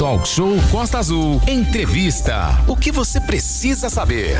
Talk Show Costa Azul. Entrevista. O que você precisa saber?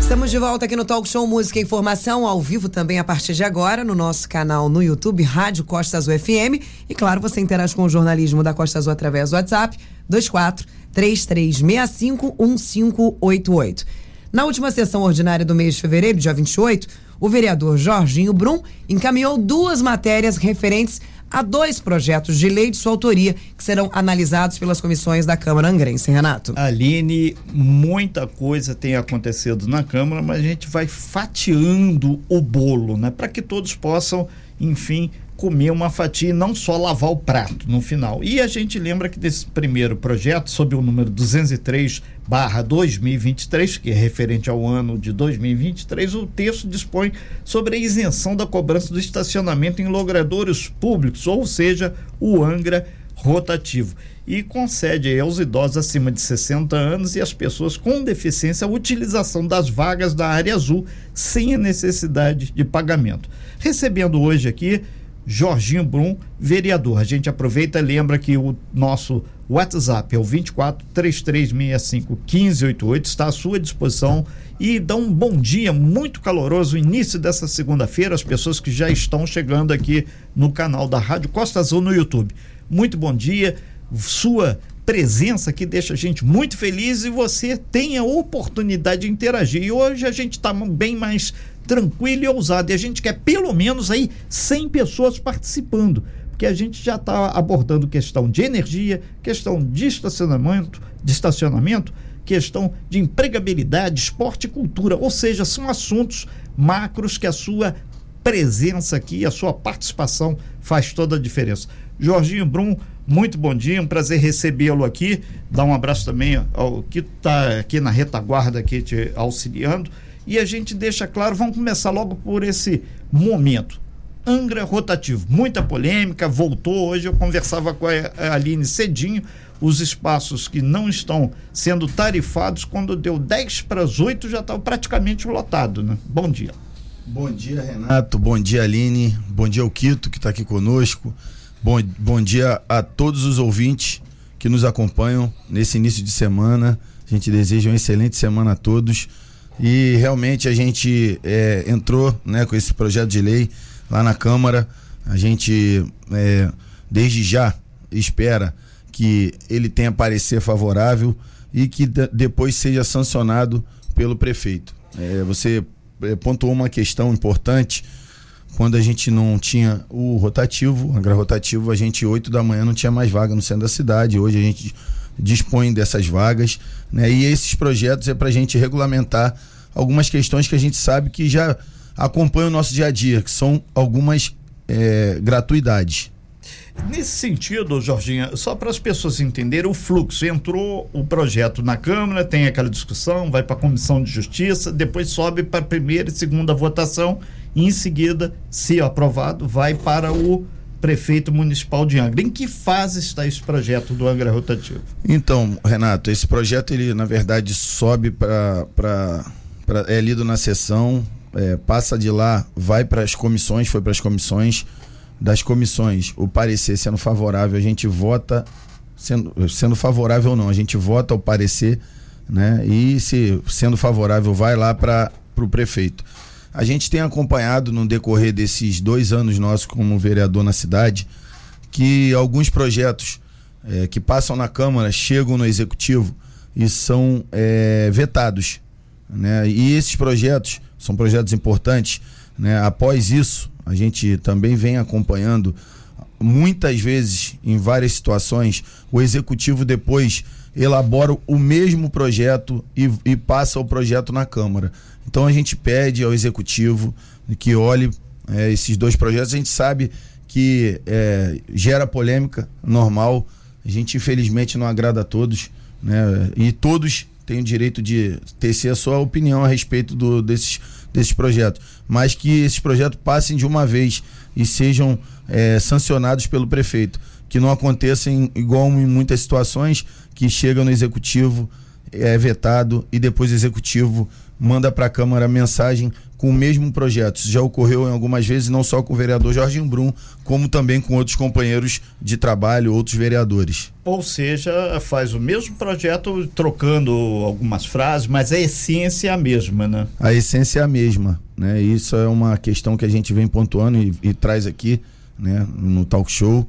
Estamos de volta aqui no Talk Show Música e Informação, ao vivo também a partir de agora, no nosso canal no YouTube, Rádio Costa Azul FM. E claro, você interage com o jornalismo da Costa Azul através do WhatsApp 24 3365 1588. Na última sessão ordinária do mês de fevereiro, dia 28, o vereador Jorginho Brum encaminhou duas matérias referentes a dois projetos de lei de sua autoria que serão analisados pelas comissões da Câmara Angrense. Renato. Aline, muita coisa tem acontecido na Câmara, mas a gente vai fatiando o bolo, né? Para que todos possam, enfim, comer uma fatia e não só lavar o prato no final. E a gente lembra que desse primeiro projeto, sob o número 203 barra 2023, que é referente ao ano de 2023, o texto dispõe sobre a isenção da cobrança do estacionamento em logradouros públicos, ou seja, o Angra rotativo e concede aos idosos acima de 60 anos e às pessoas com deficiência a utilização das vagas da área azul sem a necessidade de pagamento. Recebendo hoje aqui Jorginho Brum, vereador. A gente aproveita e lembra que o nosso WhatsApp é o 24 3365 1588, está à sua disposição e dá um bom dia muito caloroso início dessa segunda-feira às pessoas que já estão chegando aqui no canal da Rádio Costa Azul no YouTube. Muito bom dia, sua presença que deixa a gente muito feliz e você tem a oportunidade de interagir. E hoje a gente está bem mais tranquilo e ousado. E a gente quer pelo menos aí 100 pessoas participando, porque a gente já está abordando questão de energia, questão de estacionamento, de estacionamento, questão de empregabilidade, esporte e cultura, ou seja, são assuntos macros que a sua presença aqui, a sua participação faz toda a diferença. Jorginho Brum, muito bom dia, um prazer recebê-lo aqui. Dá um abraço também ao que está aqui na retaguarda aqui te auxiliando e a gente deixa claro, vamos começar logo por esse momento. Angra rotativo, muita polêmica, voltou hoje. Eu conversava com a Aline cedinho, os espaços que não estão sendo tarifados, quando deu 10 para as 8 já estava praticamente lotado, né? Bom dia. Bom dia, Renato. Bom dia, Aline. Bom dia, o Quito, que está aqui conosco. Bom, bom dia a todos os ouvintes que nos acompanham nesse início de semana. A gente deseja uma excelente semana a todos. E realmente a gente é, entrou né, com esse projeto de lei lá na Câmara. A gente, é, desde já, espera que ele tenha parecer favorável e que depois seja sancionado pelo prefeito. É, você é, pontuou uma questão importante. Quando a gente não tinha o rotativo, o rotativo, a gente, 8 da manhã, não tinha mais vaga no centro da cidade. Hoje a gente dispõe dessas vagas, né? E esses projetos é para a gente regulamentar algumas questões que a gente sabe que já acompanham o nosso dia a dia, que são algumas é, gratuidades. Nesse sentido, Jorginha, só para as pessoas entenderem o fluxo, entrou o projeto na Câmara, tem aquela discussão, vai para a Comissão de Justiça, depois sobe para a primeira e segunda votação, e em seguida, se aprovado, vai para o prefeito municipal de Angra. Em que fase está esse projeto do Angra Rotativo? Então, Renato, esse projeto ele na verdade sobe para é lido na sessão, é, passa de lá, vai para as comissões, foi para as comissões. Das comissões, o parecer sendo favorável, a gente vota, sendo, sendo favorável ou não, a gente vota o parecer, né? E se sendo favorável, vai lá para o prefeito. A gente tem acompanhado no decorrer desses dois anos nossos como vereador na cidade que alguns projetos é, que passam na Câmara chegam no Executivo e são é, vetados. Né? E esses projetos são projetos importantes. Né? Após isso, a gente também vem acompanhando muitas vezes, em várias situações, o Executivo depois elabora o mesmo projeto e, e passa o projeto na Câmara. Então a gente pede ao executivo que olhe é, esses dois projetos. A gente sabe que é, gera polêmica, normal. A gente infelizmente não agrada a todos, né? E todos têm o direito de tecer a sua opinião a respeito do, desses, desses projetos. Mas que esses projetos passem de uma vez e sejam é, sancionados pelo prefeito. Que não aconteça em, igual em muitas situações que chega no executivo, é vetado e depois o executivo manda para a Câmara mensagem com o mesmo projeto. Isso já ocorreu em algumas vezes, não só com o vereador Jorginho Brum, como também com outros companheiros de trabalho, outros vereadores. Ou seja, faz o mesmo projeto, trocando algumas frases, mas a essência é a mesma, né? A essência é a mesma, né? Isso é uma questão que a gente vem pontuando e, e traz aqui, né, no talk show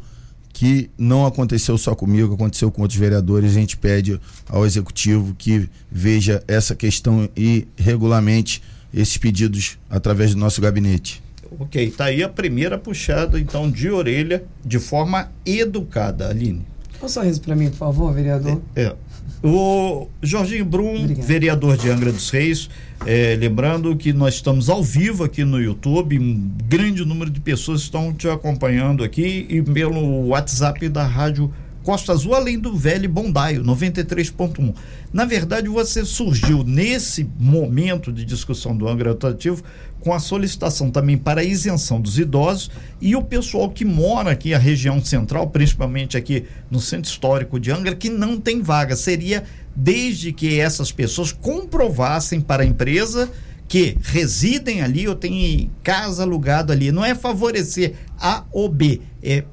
que não aconteceu só comigo, aconteceu com outros vereadores. A gente pede ao executivo que veja essa questão e regulamente esses pedidos através do nosso gabinete. Ok, tá aí a primeira puxada, então, de orelha, de forma educada, Aline. Um sorriso para mim, por favor, vereador. É. é. O Jorginho Brum, Obrigada. vereador de Angra dos Reis, é, lembrando que nós estamos ao vivo aqui no YouTube, um grande número de pessoas estão te acompanhando aqui e pelo WhatsApp da Rádio Costa Azul, além do velho Bondaio, 93.1. Na verdade, você surgiu nesse momento de discussão do Angra Rotativo com a solicitação também para a isenção dos idosos e o pessoal que mora aqui na região central, principalmente aqui no centro histórico de Angra, que não tem vaga. Seria desde que essas pessoas comprovassem para a empresa que residem ali ou têm casa alugada ali. Não é favorecer A ou B, é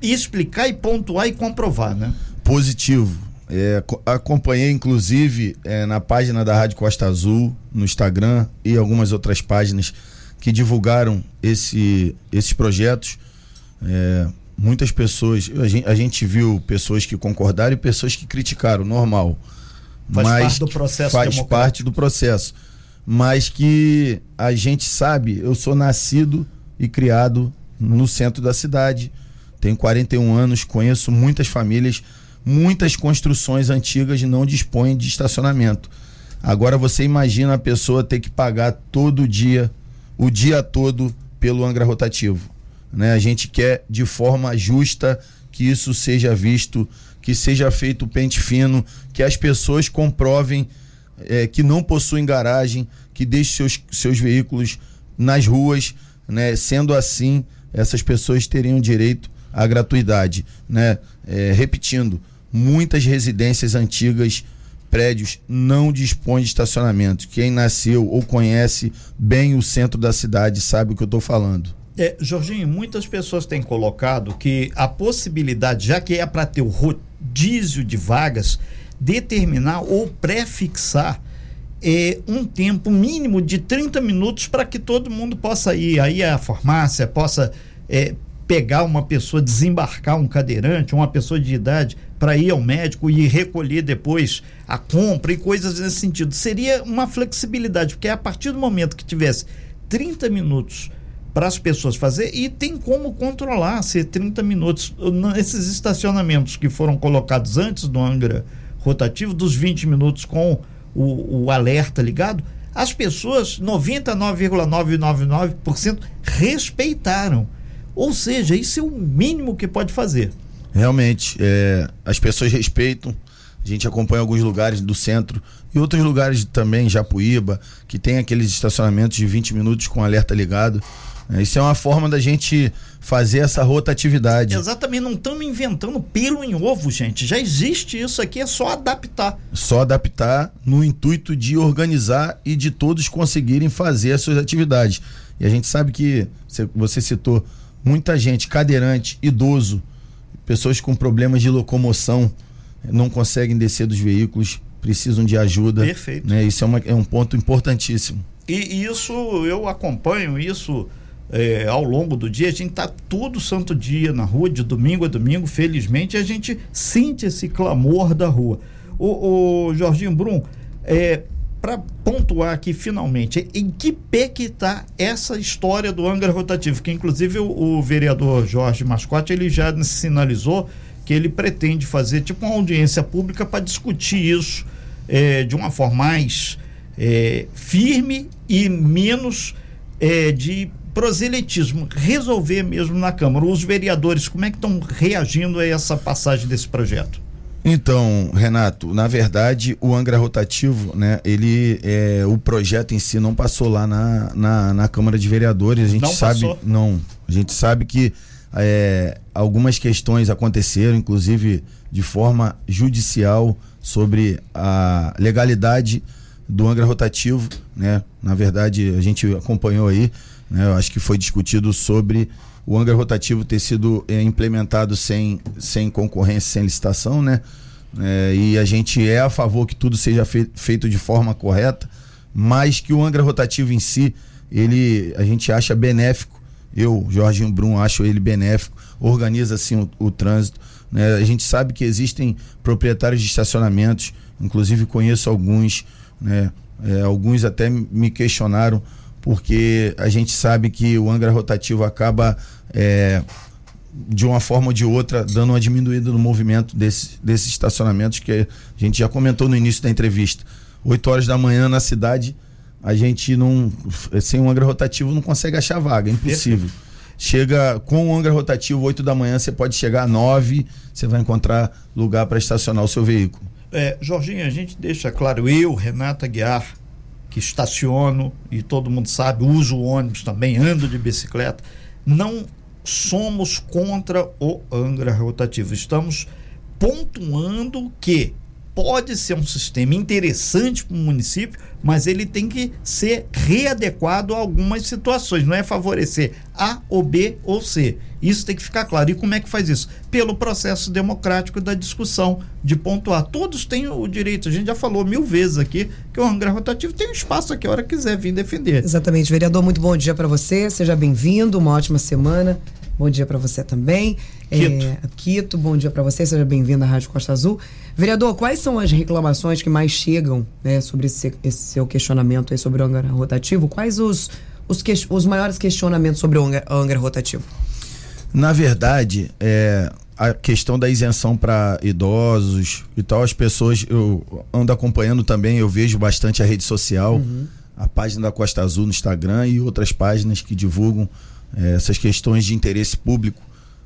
explicar e pontuar e comprovar, né? Positivo. É, acompanhei, inclusive, é, na página da Rádio Costa Azul, no Instagram e algumas outras páginas que divulgaram esse, esses projetos. É, muitas pessoas, a gente, a gente, viu pessoas que concordaram e pessoas que criticaram, normal. Faz mas parte do processo Faz parte do processo. Mas que a gente sabe, eu sou nascido e criado no centro da cidade tenho 41 anos, conheço muitas famílias, muitas construções antigas não dispõem de estacionamento. Agora você imagina a pessoa ter que pagar todo dia, o dia todo, pelo Angra rotativo. Né? A gente quer de forma justa que isso seja visto, que seja feito o pente fino, que as pessoas comprovem é, que não possuem garagem, que deixem seus, seus veículos nas ruas, né? Sendo assim, essas pessoas teriam direito a gratuidade, né? É, repetindo, muitas residências antigas, prédios não dispõem de estacionamento. Quem nasceu ou conhece bem o centro da cidade sabe o que eu estou falando. É, Jorginho, muitas pessoas têm colocado que a possibilidade, já que é para ter o rodízio de vagas, determinar ou prefixar é, um tempo mínimo de 30 minutos para que todo mundo possa ir aí à farmácia, possa é, pegar uma pessoa, desembarcar um cadeirante, uma pessoa de idade, para ir ao médico e recolher depois a compra e coisas nesse sentido. Seria uma flexibilidade, porque a partir do momento que tivesse 30 minutos para as pessoas fazer e tem como controlar se 30 minutos esses estacionamentos que foram colocados antes do Angra rotativo dos 20 minutos com o, o alerta ligado as pessoas 99,999% respeitaram ou seja, isso é o mínimo que pode fazer. Realmente, é, as pessoas respeitam. A gente acompanha alguns lugares do centro e outros lugares também, Japuíba, que tem aqueles estacionamentos de 20 minutos com alerta ligado. É, isso é uma forma da gente fazer essa rotatividade. Exatamente, não estamos inventando pelo em ovo, gente. Já existe isso aqui, é só adaptar. Só adaptar no intuito de organizar e de todos conseguirem fazer as suas atividades. E a gente sabe que você citou muita gente cadeirante, idoso, pessoas com problemas de locomoção não conseguem descer dos veículos, precisam de ajuda. Perfeito. Né? Isso é, uma, é um ponto importantíssimo. E isso eu acompanho isso é, ao longo do dia. A gente está todo santo dia na rua, de domingo a domingo. Felizmente a gente sente esse clamor da rua. O, o Jorginho Brum, é, para pontuar aqui finalmente, em que pé que está essa história do Angra rotativo? Que inclusive o, o, vereador Jorge Mascote ele já sinalizou que ele pretende fazer tipo uma audiência pública para discutir isso é, de uma forma mais é, firme e menos é, de proselitismo, resolver mesmo na Câmara. Os vereadores, como é que estão reagindo a essa passagem desse projeto? Então, Renato, na verdade, o Angra Rotativo, né, ele, é, o projeto em si não passou lá na, na, na Câmara de Vereadores. A gente não sabe, passou? não, a gente sabe que é, algumas questões aconteceram, inclusive de forma judicial, sobre a legalidade do Angra Rotativo, né? Na verdade, a gente acompanhou aí, né? Eu acho que foi discutido sobre o Angra Rotativo ter sido é, implementado sem, sem concorrência, sem licitação, né? É, e a gente é a favor que tudo seja fei feito de forma correta, mas que o Angra Rotativo em si, ele a gente acha benéfico. Eu, Jorginho Brum, acho ele benéfico, organiza assim o, o trânsito. Né? A gente sabe que existem proprietários de estacionamentos, inclusive conheço alguns, né? É, alguns até me questionaram, porque a gente sabe que o Angra Rotativo acaba. É, de uma forma ou de outra, dando uma diminuída no movimento desse, desses estacionamentos que a gente já comentou no início da entrevista. 8 horas da manhã na cidade, a gente não. Sem um Angra rotativo não consegue achar vaga, é impossível. Chega com o Angra rotativo, 8 da manhã, você pode chegar às 9, você vai encontrar lugar para estacionar o seu veículo. É, Jorginho, a gente deixa claro, eu, Renata Guiar, estaciono e todo mundo sabe, uso ônibus também, ando de bicicleta, não somos contra o Angra rotativo. Estamos pontuando que pode ser um sistema interessante para o município, mas ele tem que ser readequado a algumas situações, não é favorecer A ou B ou C. Isso tem que ficar claro. E como é que faz isso? Pelo processo democrático da discussão, de pontuar. Todos têm o direito, a gente já falou mil vezes aqui, que o Angra Rotativo tem um espaço aqui a hora quiser vir defender. Exatamente. Vereador, muito bom dia para você, seja bem-vindo, uma ótima semana. Bom dia para você também. Quito. É, Quito, bom dia para você, seja bem-vindo à Rádio Costa Azul. Vereador, quais são as reclamações que mais chegam né, sobre esse, esse, seu questionamento aí sobre o Angra Rotativo? Quais os, os, que, os maiores questionamentos sobre o Angra, Angra Rotativo? Na verdade, é, a questão da isenção para idosos e tal, as pessoas, eu ando acompanhando também, eu vejo bastante a rede social, uhum. a página da Costa Azul no Instagram e outras páginas que divulgam é, essas questões de interesse público,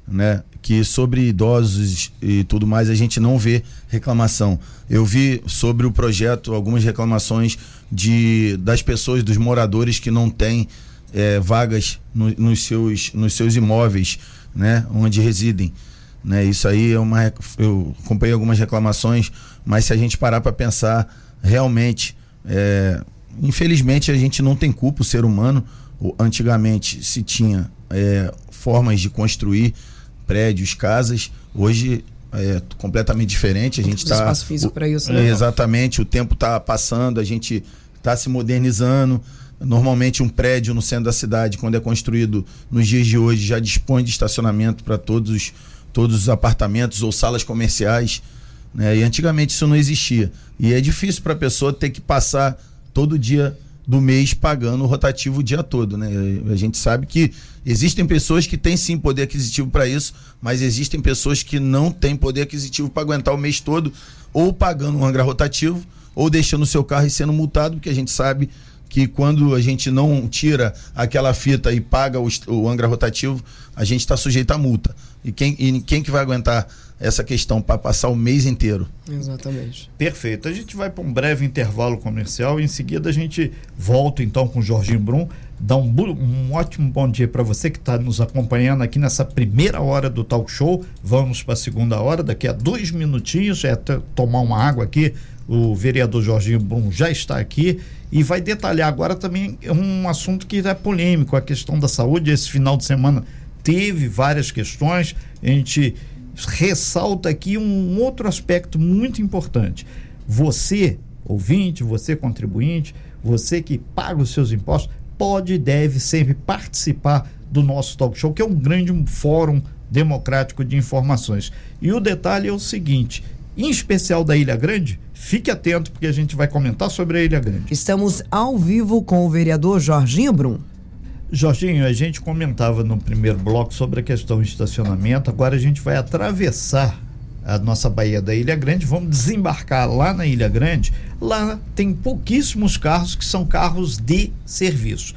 né? Que sobre idosos e tudo mais a gente não vê reclamação. Eu vi sobre o projeto algumas reclamações de das pessoas, dos moradores que não têm é, vagas no, nos, seus, nos seus imóveis, né? Onde residem. Né? Isso aí é uma. Eu acompanhei algumas reclamações, mas se a gente parar para pensar, realmente, é, infelizmente a gente não tem culpa, o ser humano antigamente se tinha é, formas de construir prédios, casas, hoje é completamente diferente. A gente está espaço físico para isso, né? Exatamente. O tempo está passando, a gente está se modernizando. Normalmente um prédio no centro da cidade, quando é construído nos dias de hoje, já dispõe de estacionamento para todos, todos os apartamentos ou salas comerciais. Né? E antigamente isso não existia. E é difícil para a pessoa ter que passar todo dia do mês pagando o rotativo o dia todo, né? A gente sabe que existem pessoas que têm sim poder aquisitivo para isso, mas existem pessoas que não têm poder aquisitivo para aguentar o mês todo, ou pagando um angra rotativo, ou deixando o seu carro e sendo multado, porque a gente sabe que quando a gente não tira aquela fita e paga o, o rotativo, a gente está sujeito a multa. E quem, e quem que vai aguentar essa questão para passar o mês inteiro. Exatamente. Perfeito. A gente vai para um breve intervalo comercial e em seguida a gente volta então com o Jorginho Brum. Dá um, um ótimo bom dia para você que está nos acompanhando aqui nessa primeira hora do talk show. Vamos para a segunda hora, daqui a dois minutinhos. É tomar uma água aqui. O vereador Jorginho Brum já está aqui e vai detalhar agora também um assunto que é polêmico, a questão da saúde. Esse final de semana teve várias questões. A gente ressalta aqui um outro aspecto muito importante. Você, ouvinte, você contribuinte, você que paga os seus impostos, pode e deve sempre participar do nosso talk show, que é um grande fórum democrático de informações. E o detalhe é o seguinte: em especial da Ilha Grande, fique atento porque a gente vai comentar sobre a Ilha Grande. Estamos ao vivo com o vereador Jorginho Brum. Jorginho, a gente comentava no primeiro bloco sobre a questão do estacionamento. Agora a gente vai atravessar a nossa Baía da Ilha Grande, vamos desembarcar lá na Ilha Grande. Lá tem pouquíssimos carros que são carros de serviço.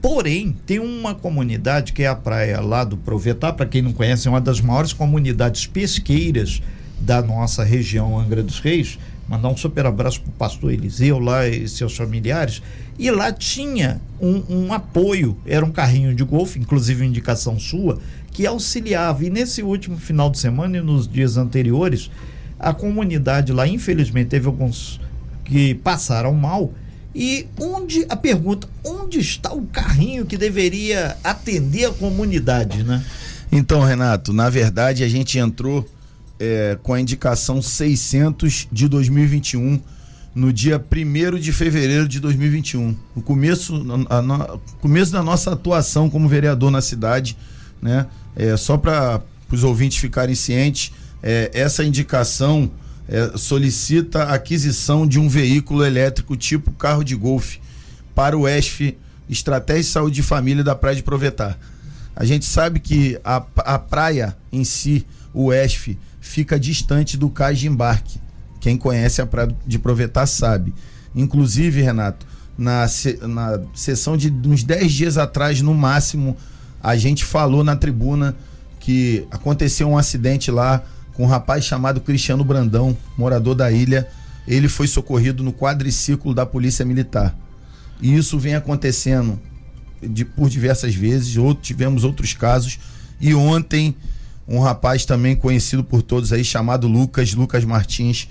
Porém, tem uma comunidade que é a praia lá do Provetar, para quem não conhece, é uma das maiores comunidades pesqueiras da nossa região Angra dos Reis. Mandar um super abraço para o pastor Eliseu lá e seus familiares. E lá tinha um, um apoio, era um carrinho de golfe, inclusive indicação sua, que auxiliava. E nesse último final de semana e nos dias anteriores, a comunidade lá, infelizmente, teve alguns que passaram mal E onde, a pergunta, onde está o carrinho que deveria atender a comunidade, né? Então, Renato, na verdade a gente entrou é, com a indicação 600 de 2021 no dia 1 de fevereiro de 2021. No começo, a, a, começo da nossa atuação como vereador na cidade, né? É, só para os ouvintes ficarem cientes, é, essa indicação é, solicita a aquisição de um veículo elétrico tipo carro de golfe para o ESF Estratégia de Saúde de Família da Praia de Provetar. A gente sabe que a, a praia em si, o ESF, fica distante do cais de embarque. Quem conhece a Praia de Provetar sabe. Inclusive, Renato, na, na sessão de uns 10 dias atrás, no máximo, a gente falou na tribuna que aconteceu um acidente lá com um rapaz chamado Cristiano Brandão, morador da ilha. Ele foi socorrido no quadriciclo da Polícia Militar. E isso vem acontecendo de, por diversas vezes. Outro, tivemos outros casos. E ontem, um rapaz também conhecido por todos aí, chamado Lucas, Lucas Martins.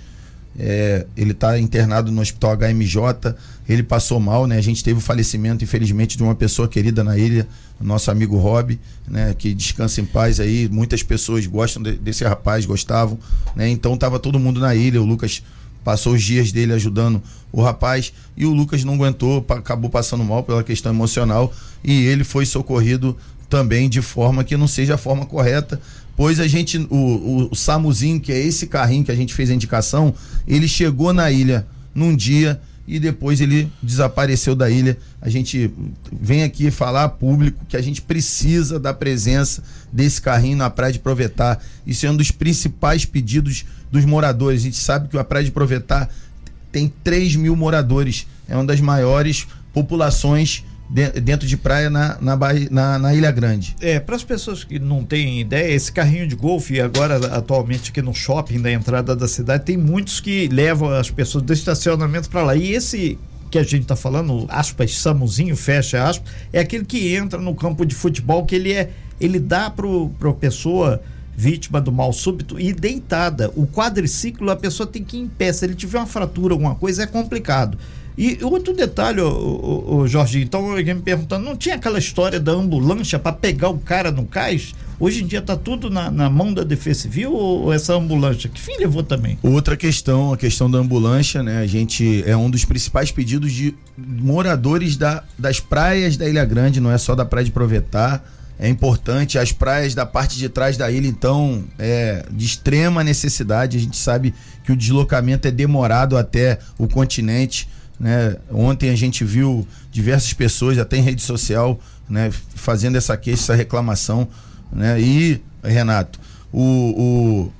É, ele está internado no hospital HMJ. Ele passou mal, né? A gente teve o falecimento, infelizmente, de uma pessoa querida na ilha nosso amigo Rob, né, que descansa em paz aí. Muitas pessoas gostam de, desse rapaz, gostavam, né? Então tava todo mundo na ilha, o Lucas passou os dias dele ajudando o rapaz e o Lucas não aguentou, acabou passando mal pela questão emocional e ele foi socorrido também de forma que não seja a forma correta, pois a gente o, o, o Samuzinho, que é esse carrinho que a gente fez a indicação, ele chegou na ilha num dia e depois ele desapareceu da ilha. A gente vem aqui falar público que a gente precisa da presença desse carrinho na Praia de Provetar. Isso é um dos principais pedidos dos moradores. A gente sabe que a Praia de Provetar tem 3 mil moradores, é uma das maiores populações dentro de praia na, na, na, na Ilha Grande. É, para as pessoas que não têm ideia, esse carrinho de golfe, agora atualmente aqui no shopping da entrada da cidade, tem muitos que levam as pessoas do estacionamento para lá. E esse que a gente está falando, aspas, Samuzinho, fecha aspas, é aquele que entra no campo de futebol que ele é, ele dá pro, pro pessoa vítima do mal súbito e deitada. O quadriciclo a pessoa tem que ir em pé. Se ele tiver uma fratura, alguma coisa, é complicado. E outro detalhe, o, o, o Jorge, então alguém me perguntando, não tinha aquela história da ambulância para pegar o cara no cais? Hoje em dia está tudo na, na, mão da Defesa Civil ou essa ambulância? Que fim levou também? Outra questão, a questão da ambulância, né? A gente é um dos principais pedidos de moradores da, das praias da Ilha Grande, não é só da Praia de Provetar. É importante, as praias da parte de trás da ilha, então, é de extrema necessidade. A gente sabe que o deslocamento é demorado até o continente. Né? Ontem a gente viu diversas pessoas, até em rede social, né, fazendo essa queixa, essa reclamação. Né? E, Renato, o, o,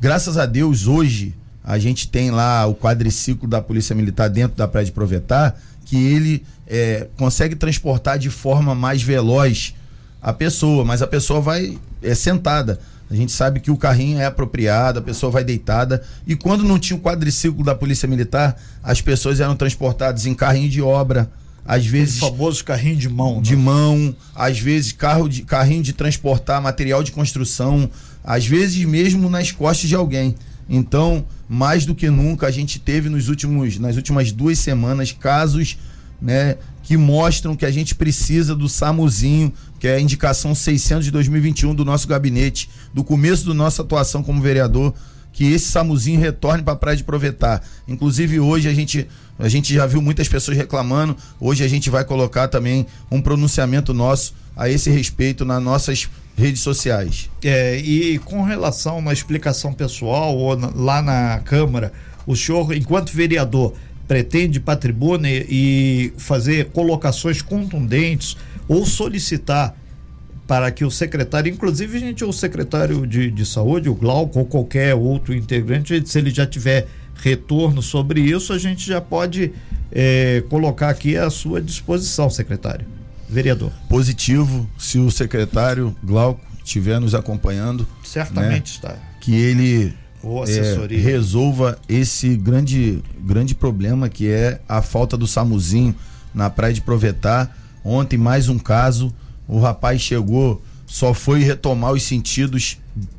graças a Deus, hoje a gente tem lá o quadriciclo da Polícia Militar dentro da Praia de Provetar, que ele é, consegue transportar de forma mais veloz a pessoa, mas a pessoa vai é, sentada. A gente sabe que o carrinho é apropriado, a pessoa vai deitada. E quando não tinha o quadriciclo da Polícia Militar, as pessoas eram transportadas em carrinho de obra. Às vezes. O famoso carrinho de mão. De né? mão, às vezes carro de, carrinho de transportar material de construção, às vezes mesmo nas costas de alguém. Então, mais do que nunca, a gente teve nos últimos, nas últimas duas semanas casos né, que mostram que a gente precisa do SAMUzinho, que é a indicação 600 de 2021 do nosso gabinete, do começo da nossa atuação como vereador, que esse SAMUzinho retorne para a Praia de Provetar. Inclusive hoje a gente a gente já viu muitas pessoas reclamando, hoje a gente vai colocar também um pronunciamento nosso a esse respeito nas nossas redes sociais. É, e com relação à explicação pessoal ou na, lá na Câmara, o senhor, enquanto vereador, pretende para a tribuna e fazer colocações contundentes ou solicitar para que o secretário, inclusive a gente, o secretário de, de saúde, o Glauco ou qualquer outro integrante, se ele já tiver retorno sobre isso, a gente já pode é, colocar aqui à sua disposição, secretário. Vereador. Positivo, se o secretário Glauco estiver nos acompanhando. Certamente né, está. Que ele é, resolva esse grande, grande problema que é a falta do SAMUzinho na praia de Provetar. Ontem, mais um caso, o rapaz chegou, só foi retomar os sentidos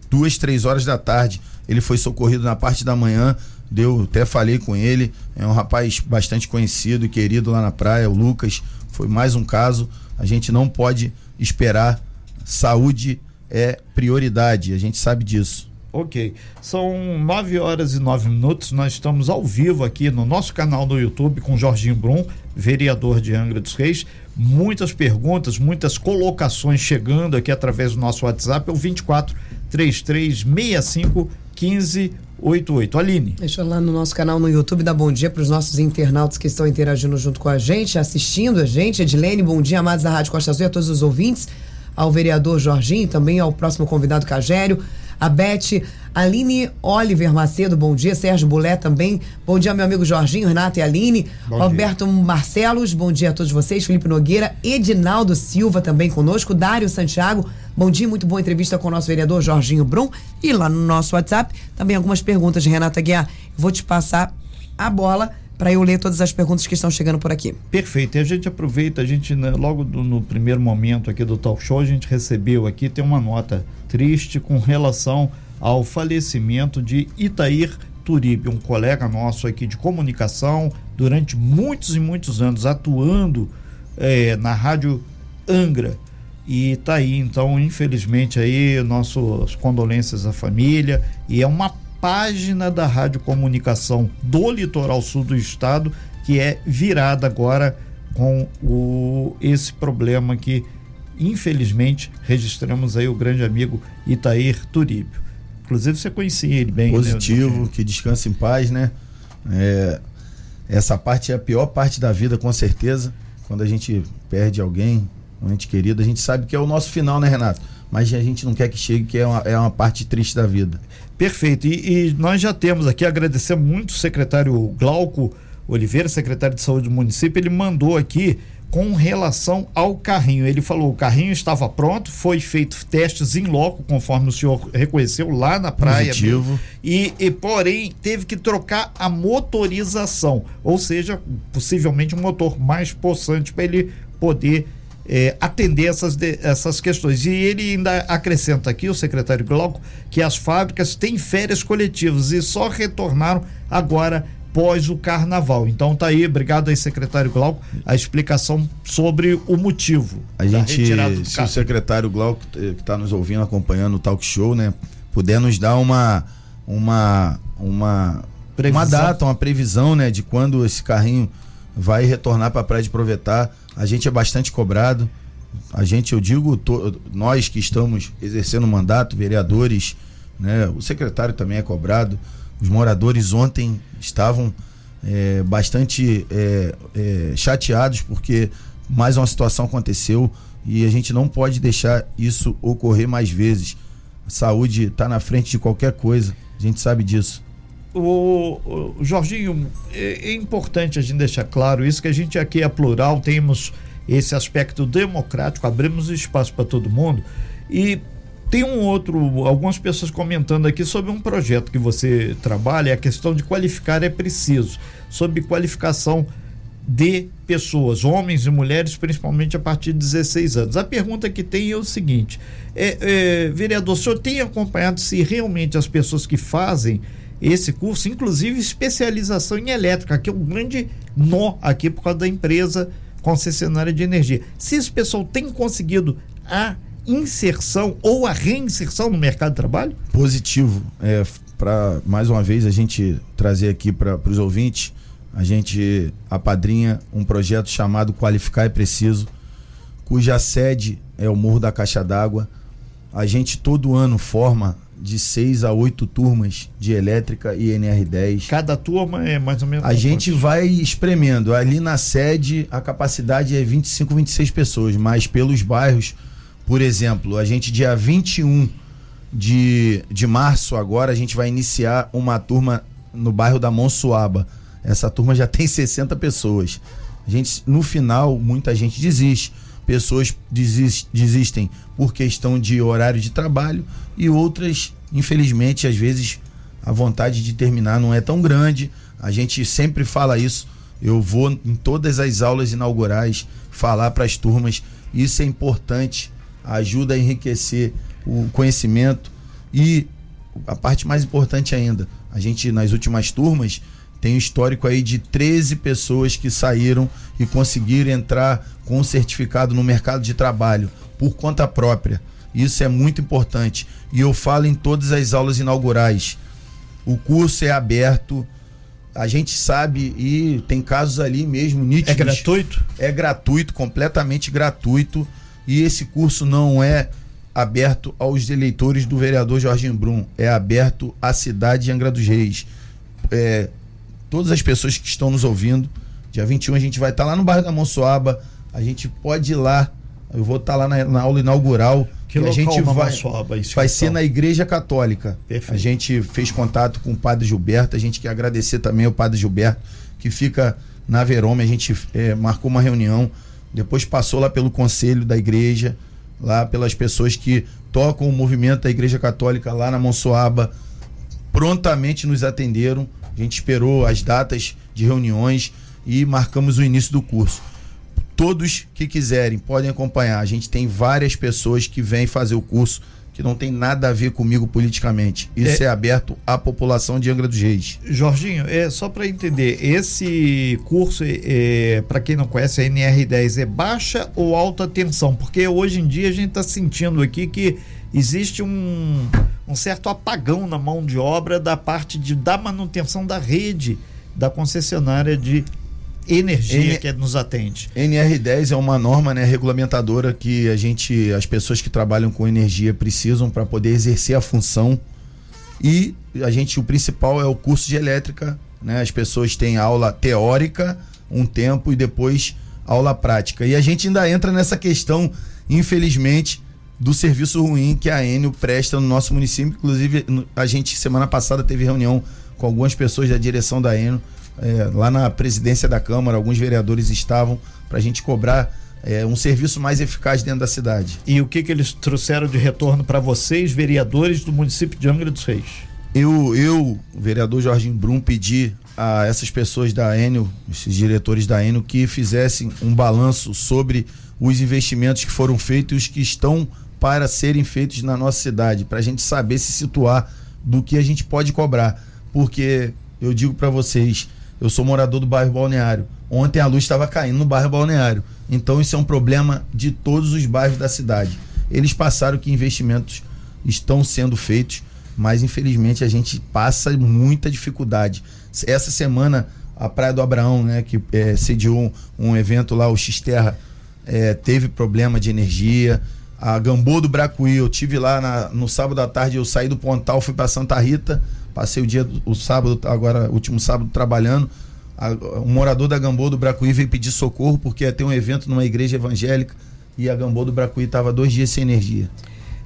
duas, três horas da tarde. Ele foi socorrido na parte da manhã, deu, até falei com ele, é um rapaz bastante conhecido e querido lá na praia, o Lucas, foi mais um caso. A gente não pode esperar. Saúde é prioridade, a gente sabe disso. Ok. São nove horas e nove minutos. Nós estamos ao vivo aqui no nosso canal no YouTube com Jorginho Brum, vereador de Angra dos Reis. Muitas perguntas, muitas colocações chegando aqui através do nosso WhatsApp, é o 24 3365 1588. Aline. Deixa lá no nosso canal no YouTube dar bom dia para os nossos internautas que estão interagindo junto com a gente, assistindo a gente. Edilene, bom dia, amados da Rádio Costa Azul e a todos os ouvintes, ao vereador Jorginho, também ao próximo convidado Cagério a Beth, Aline Oliver Macedo, bom dia, Sérgio Bulé também, bom dia meu amigo Jorginho, Renato e Aline, bom Roberto dia. Marcelos, bom dia a todos vocês, Felipe Nogueira, Edinaldo Silva também conosco, Dário Santiago, bom dia, muito boa entrevista com o nosso vereador Jorginho Brum, e lá no nosso WhatsApp também algumas perguntas de Renata Guiar, vou te passar a bola para eu ler todas as perguntas que estão chegando por aqui. Perfeito. E a gente aproveita, a gente, né, logo do, no primeiro momento aqui do talk show, a gente recebeu aqui, tem uma nota triste com relação ao falecimento de Itair Turibe, um colega nosso aqui de comunicação, durante muitos e muitos anos atuando é, na Rádio Angra. E tá aí, então, infelizmente, aí, nossas condolências à família. E é uma página da Rádio Comunicação do Litoral Sul do Estado que é virada agora com o, esse problema que infelizmente, registramos aí o grande amigo Itair Turíbio. Inclusive, você conhecia ele bem. Né, Positivo, né? que descanse em paz, né? É, essa parte é a pior parte da vida, com certeza. Quando a gente perde alguém, um ente querido, a gente sabe que é o nosso final, né, Renato? Mas a gente não quer que chegue, que é uma, é uma parte triste da vida. Perfeito. E, e nós já temos aqui, agradecer muito o secretário Glauco Oliveira, secretário de Saúde do município, ele mandou aqui com relação ao carrinho. Ele falou: o carrinho estava pronto, foi feito testes em loco, conforme o senhor reconheceu lá na praia. Positivo. E, e, porém, teve que trocar a motorização, ou seja, possivelmente um motor mais possante para ele poder é, atender essas, de, essas questões. E ele ainda acrescenta aqui, o secretário Glauco, que as fábricas têm férias coletivas e só retornaram agora pós o carnaval. Então tá aí, obrigado aí, secretário Glauco, a explicação sobre o motivo. A gente, se carro. o secretário Glauco que está nos ouvindo, acompanhando o talk show, né, puder nos dar uma uma uma previsão. uma data, uma previsão, né, de quando esse carrinho vai retornar para a praia de Provetar. A gente é bastante cobrado. A gente, eu digo, to, nós que estamos exercendo o mandato, vereadores, né, o secretário também é cobrado os moradores ontem estavam é, bastante é, é, chateados porque mais uma situação aconteceu e a gente não pode deixar isso ocorrer mais vezes. A saúde está na frente de qualquer coisa, a gente sabe disso. O, o Jorginho, é, é, importante a gente deixar claro isso, que a gente aqui é plural, temos esse aspecto democrático, abrimos espaço para todo mundo e tem um outro, algumas pessoas comentando aqui sobre um projeto que você trabalha, a questão de qualificar é preciso, sobre qualificação de pessoas, homens e mulheres, principalmente a partir de 16 anos. A pergunta que tem é o seguinte: é, é, vereador, o senhor tem acompanhado se realmente as pessoas que fazem esse curso, inclusive especialização em elétrica, que é um grande nó aqui por causa da empresa concessionária de energia. Se esse pessoal tem conseguido a inserção ou a reinserção no mercado de trabalho? Positivo. É, para mais uma vez a gente trazer aqui para os ouvintes, a gente apadrinha um projeto chamado Qualificar é Preciso, cuja sede é o Morro da Caixa d'Água. A gente todo ano forma de seis a oito turmas de elétrica e NR10. Cada turma é mais ou menos. A gente quantos? vai espremendo. Ali na sede a capacidade é 25, 26 pessoas, mas pelos bairros por exemplo, a gente, dia 21 de, de março, agora, a gente vai iniciar uma turma no bairro da Monsuaba. Essa turma já tem 60 pessoas. A gente, no final, muita gente desiste. Pessoas desistem por questão de horário de trabalho e outras, infelizmente, às vezes a vontade de terminar não é tão grande. A gente sempre fala isso. Eu vou em todas as aulas inaugurais falar para as turmas. Isso é importante ajuda a enriquecer o conhecimento e a parte mais importante ainda, A gente, nas últimas turmas, tem um histórico aí de 13 pessoas que saíram e conseguiram entrar com certificado no mercado de trabalho por conta própria. Isso é muito importante. E eu falo em todas as aulas inaugurais. O curso é aberto. A gente sabe e tem casos ali mesmo nítidos. É gratuito? É gratuito, completamente gratuito. E esse curso não é aberto aos eleitores do vereador Jorginho Brum. É aberto à cidade de Angra dos Reis. É, todas as pessoas que estão nos ouvindo. Dia 21 a gente vai estar tá lá no bairro da Monsoaba. A gente pode ir lá. Eu vou estar tá lá na, na, aula inaugural. Que, que a gente vai, Monsoaba, vai ser na Igreja Católica. Perfeito. A gente fez contato com o Padre Gilberto. A gente quer agradecer também ao Padre Gilberto, que fica na Verome. A gente é, marcou uma reunião. Depois passou lá pelo conselho da igreja, lá pelas pessoas que tocam o movimento da Igreja Católica lá na Monsoaba. Prontamente nos atenderam a gente esperou as datas de reuniões e marcamos o início do curso. Todos que quiserem podem acompanhar. A gente tem várias pessoas que vêm fazer o curso que não tem nada a ver comigo politicamente. Isso é, é aberto à população de Angra dos Reis. Jorginho, é só para entender, esse curso, é, é para quem não conhece, a NR10 é baixa ou alta tensão? Porque hoje em dia a gente está sentindo aqui que existe um, um certo apagão na mão de obra da parte de, da manutenção da rede da concessionária de energia N... que nos atende. NR10 é uma norma né, regulamentadora que a gente, as pessoas que trabalham com energia precisam para poder exercer a função. E a gente, o principal é o curso de elétrica. Né? As pessoas têm aula teórica um tempo e depois aula prática. E a gente ainda entra nessa questão, infelizmente, do serviço ruim que a Enio presta no nosso município. Inclusive, a gente, semana passada, teve reunião com algumas pessoas da direção da Enio, é, lá na presidência da Câmara, alguns vereadores estavam para a gente cobrar é, um serviço mais eficaz dentro da cidade. E o que, que eles trouxeram de retorno para vocês, vereadores do município de Angra dos Reis? Eu, eu, o vereador Jorginho Brum, pedi a essas pessoas da Enio, esses diretores da Enio, que fizessem um balanço sobre os investimentos que foram feitos e os que estão para serem feitos na nossa cidade, para a gente saber se situar do que a gente pode cobrar. Porque eu digo para vocês, eu sou morador do bairro Balneário. Ontem a luz estava caindo no bairro Balneário. Então isso é um problema de todos os bairros da cidade. Eles passaram que investimentos estão sendo feitos, mas infelizmente a gente passa muita dificuldade. Essa semana a Praia do Abraão, né, que é, sediou um, um evento lá, o Xterra, é, teve problema de energia a Gambô do Bracuí. Eu tive lá na, no sábado à tarde, eu saí do Pontal, fui para Santa Rita, passei o dia, o sábado, agora, último sábado, trabalhando. Um morador da Gambô do Bracuí veio pedir socorro porque ia ter um evento numa igreja evangélica e a Gambô do Bracuí estava dois dias sem energia.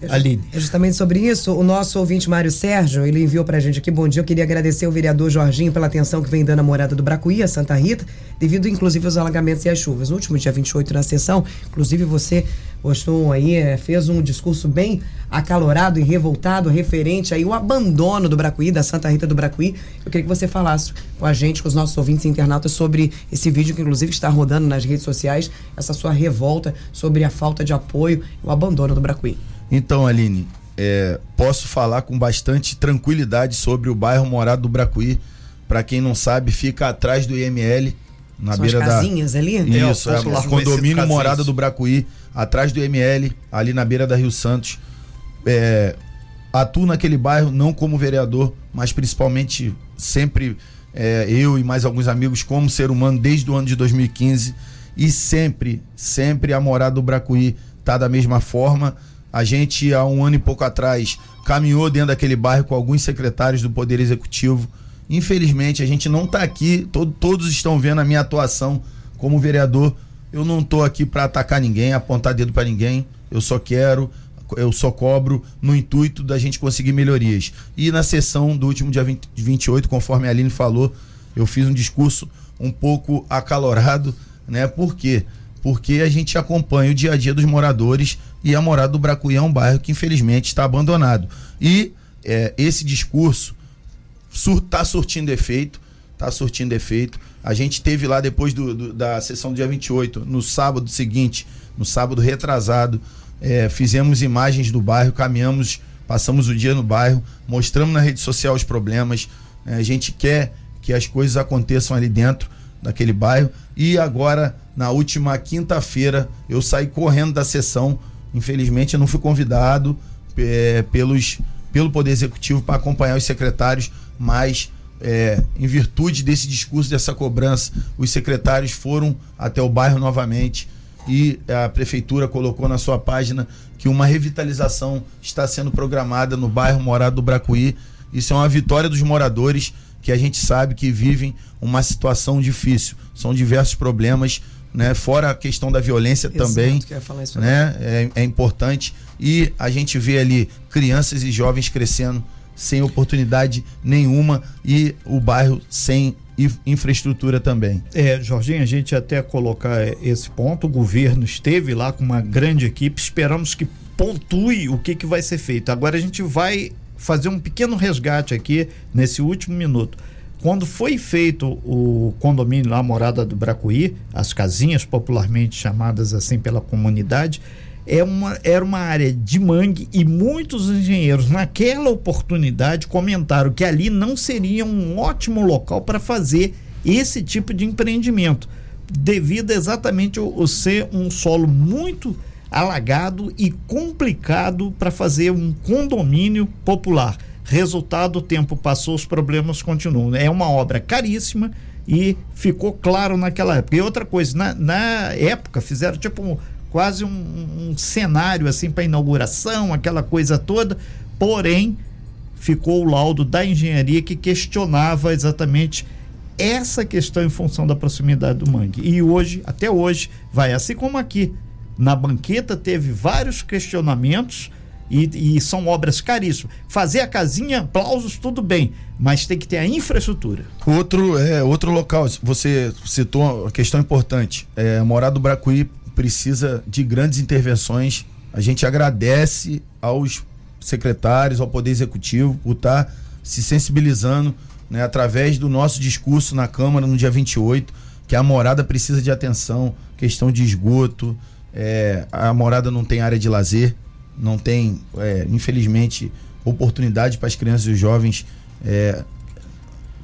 Aline. É justamente sobre isso, o nosso ouvinte Mário Sérgio, ele enviou pra gente aqui, bom dia, eu queria agradecer ao vereador Jorginho pela atenção que vem dando a morada do Bracuí, a Santa Rita, devido inclusive aos alagamentos e às chuvas. No último dia 28 na sessão, inclusive você postou aí, é, fez um discurso bem acalorado e revoltado referente aí o abandono do Bracuí, da Santa Rita do Bracuí. Eu queria que você falasse com a gente, com os nossos ouvintes internautas sobre esse vídeo que inclusive está rodando nas redes sociais, essa sua revolta sobre a falta de apoio e o abandono do Bracuí. Então, Aline, é, posso falar com bastante tranquilidade sobre o bairro Morado do Bracuí. Para quem não sabe, fica atrás do IML, na São beira as casinhas da ali? Isso, é, é, condomínio Morada do Bracuí, atrás do ML, ali na beira da Rio Santos. É, atuo naquele bairro não como vereador, mas principalmente sempre é, eu e mais alguns amigos como ser humano desde o ano de 2015 e sempre, sempre a Morada do Bracuí tá da mesma forma a gente, há um ano e pouco atrás, caminhou dentro daquele bairro com alguns secretários do Poder Executivo. Infelizmente, a gente não está aqui, todo, todos estão vendo a minha atuação como vereador. Eu não estou aqui para atacar ninguém, apontar dedo para ninguém. Eu só quero, eu só cobro no intuito da gente conseguir melhorias. E na sessão do último dia 20, 28, conforme a Aline falou, eu fiz um discurso um pouco acalorado, né? Por quê? Porque a gente acompanha o dia a dia dos moradores e a morada do Bracuí é um bairro que infelizmente está abandonado. E é, esse discurso está sur surtindo efeito, está surtindo efeito. A gente teve lá depois do, do, da sessão do dia 28, no sábado seguinte, no sábado retrasado, é, fizemos imagens do bairro, caminhamos, passamos o dia no bairro, mostramos na rede social os problemas, Né? A gente quer que as coisas aconteçam ali dentro daquele bairro. E agora, na última quinta-feira, eu saí correndo da sessão. Infelizmente, eu não fui convidado é, pelos, pelo Poder Executivo para acompanhar os secretários, mas é, em virtude desse discurso, dessa cobrança, os secretários foram até o bairro novamente e a prefeitura colocou na sua página que uma revitalização está sendo programada no bairro Morado do Bracuí. Isso é uma vitória dos moradores que a gente sabe que vivem uma situação difícil. São diversos problemas, né? Fora a questão da violência Exato, também, né? É, é importante e a gente vê ali crianças e jovens crescendo sem oportunidade nenhuma e o bairro sem infraestrutura também. É, Jorginho, a gente até colocar esse ponto, o governo esteve lá com uma grande equipe, esperamos que pontue o que, que vai ser feito. Agora a gente vai fazer um pequeno resgate aqui nesse último minuto. Quando foi feito o condomínio lá, Morada do Bracuí, as casinhas popularmente chamadas assim pela comunidade, é uma, era uma área de mangue e muitos engenheiros naquela oportunidade comentaram que ali não seria um ótimo local para fazer esse tipo de empreendimento, devido exatamente o, o ser um solo muito alagado e complicado para fazer um condomínio popular. Resultado, o tempo passou, os problemas continuam. É uma obra caríssima e ficou claro naquela época. E outra coisa, na, na época fizeram tipo um, quase um, um cenário assim para inauguração, aquela coisa toda, porém ficou o laudo da engenharia que questionava exatamente essa questão em função da proximidade do mangue. E hoje, até hoje, vai assim como aqui, na banqueta teve vários questionamentos e, e, são obras caríssimas. Fazer a casinha, aplausos, tudo bem, mas tem que ter a infraestrutura. Outro, é, outro local, você citou uma questão importante. É, a Morada do Bracuí precisa de grandes intervenções. A gente agradece aos secretários, ao Poder Executivo por estar se sensibilizando né, através do nosso discurso na Câmara no dia 28, que a morada precisa de atenção, questão de esgoto, é, a morada não tem área de lazer, não tem, é, infelizmente, oportunidade para as crianças e os jovens é,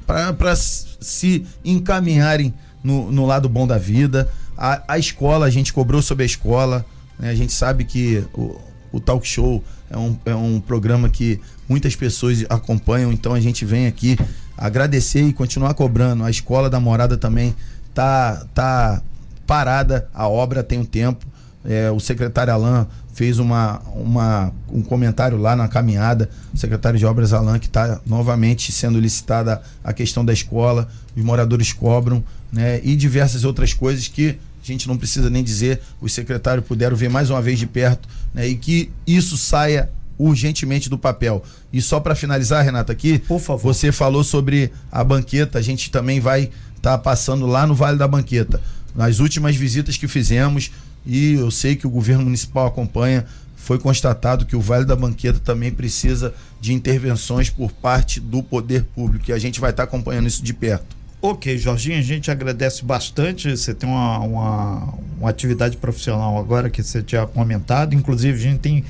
para se encaminharem no, no, lado bom da vida. A, a, escola, a gente cobrou sobre a escola, né? a gente sabe que o, o talk show é um, é um programa que muitas pessoas acompanham, então a gente vem aqui agradecer e continuar cobrando. A escola da morada também tá, tá parada, a obra tem um tempo. É, o secretário Alain fez uma, uma, um comentário lá na caminhada, o secretário de Obras Alain, que está novamente sendo licitada a questão da escola, os moradores cobram, né? E diversas outras coisas que a gente não precisa nem dizer, os secretários puderam ver mais uma vez de perto, né? E que isso saia urgentemente do papel. E só para finalizar, Renata, aqui, Por favor. você falou sobre a banqueta, a gente também vai estar tá passando lá no Vale da Banqueta. Nas últimas visitas que fizemos, e eu sei que o governo municipal acompanha. Foi constatado que o Vale da Banqueta também precisa de intervenções por parte do poder público e a gente vai estar acompanhando isso de perto. Ok, Jorginho, a gente agradece bastante. Você tem uma, uma, uma atividade profissional agora que você tinha comentado. Inclusive, a gente tem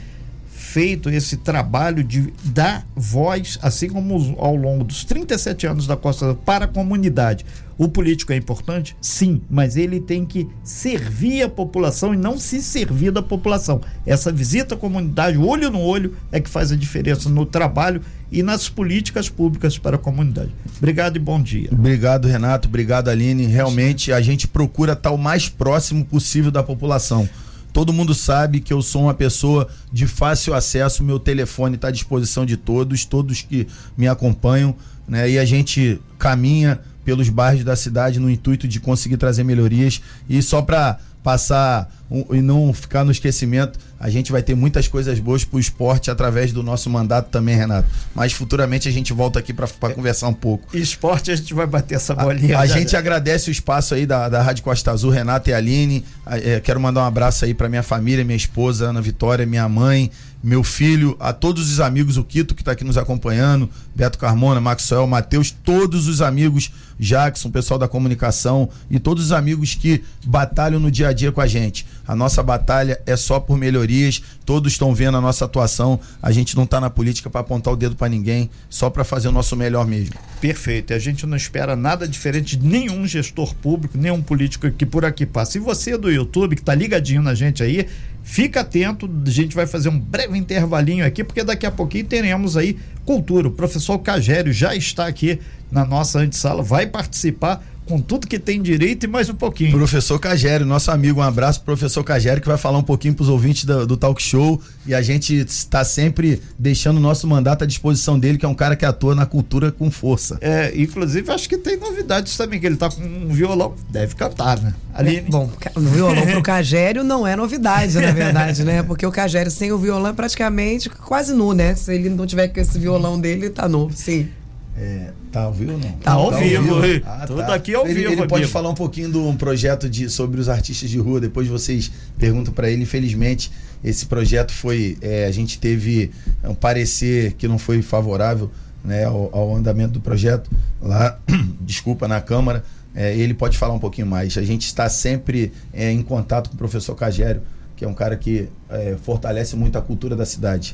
feito esse trabalho de dar voz, assim como ao longo dos 37 anos da Costa para a comunidade. O político é importante? Sim, mas ele tem que servir a população e não se servir da população. Essa visita à comunidade, olho no olho, é que faz a diferença no trabalho e nas políticas públicas para a comunidade. Obrigado e bom dia. Obrigado, Renato. Obrigado, Aline. Realmente a gente procura estar o mais próximo possível da população. Todo mundo sabe que eu sou uma pessoa de fácil acesso, meu telefone está à disposição de todos, todos que me acompanham, né? E a gente caminha pelos bairros da cidade no intuito de conseguir trazer melhorias. E só para passar um, e não ficar no esquecimento, a gente vai ter muitas coisas boas para o esporte através do nosso mandato também, Renato. Mas futuramente a gente volta aqui para é, conversar um pouco. Esporte a gente vai bater essa bolinha. A, a gente agradece o espaço aí da, da Rádio Costa Azul, Renato e Aline. É, quero mandar um abraço aí para minha família, minha esposa Ana Vitória, minha mãe, meu filho, a todos os amigos, o Quito que está aqui nos acompanhando, Beto Carmona, Maxwell, Matheus, todos os amigos, Jackson, pessoal da comunicação e todos os amigos que batalham no dia a dia com a gente. A nossa batalha é só por melhorias. Todos estão vendo a nossa atuação. A gente não está na política para apontar o dedo para ninguém, só para fazer o nosso melhor mesmo. Perfeito. A gente não espera nada diferente de nenhum gestor público, nenhum político que por aqui passa. E você do YouTube que está ligadinho na gente aí, Fica atento, a gente vai fazer um breve intervalinho aqui, porque daqui a pouquinho teremos aí cultura. O professor Cagério já está aqui na nossa antessala, vai participar com tudo que tem direito e mais um pouquinho. Professor Cagério, nosso amigo, um abraço pro professor Cagério que vai falar um pouquinho para os ouvintes do, do, talk show e a gente está sempre deixando o nosso mandato à disposição dele, que é um cara que atua na cultura com força. É, inclusive acho que tem novidades também, que ele tá com um violão, deve cantar, né? Ali. É, bom, o violão pro Cagério não é novidade, na verdade, né? Porque o Cagério sem o violão é praticamente quase nu, né? Se ele não tiver com esse violão dele, tá nu, sim. É, tá ao vivo não? Tá ao tá vivo. vivo. Ah, Tudo tá. aqui ao ele, vivo. Ele pode falar um pouquinho de um projeto de, sobre os artistas de rua, depois vocês perguntam para ele. Infelizmente, esse projeto foi. É, a gente teve um parecer que não foi favorável né, ao, ao andamento do projeto lá, desculpa, na Câmara. É, ele pode falar um pouquinho mais. A gente está sempre é, em contato com o professor Cagério, que é um cara que é, fortalece muito a cultura da cidade.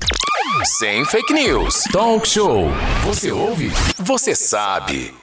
Sem fake news. Talk show. Você ouve? Você sabe.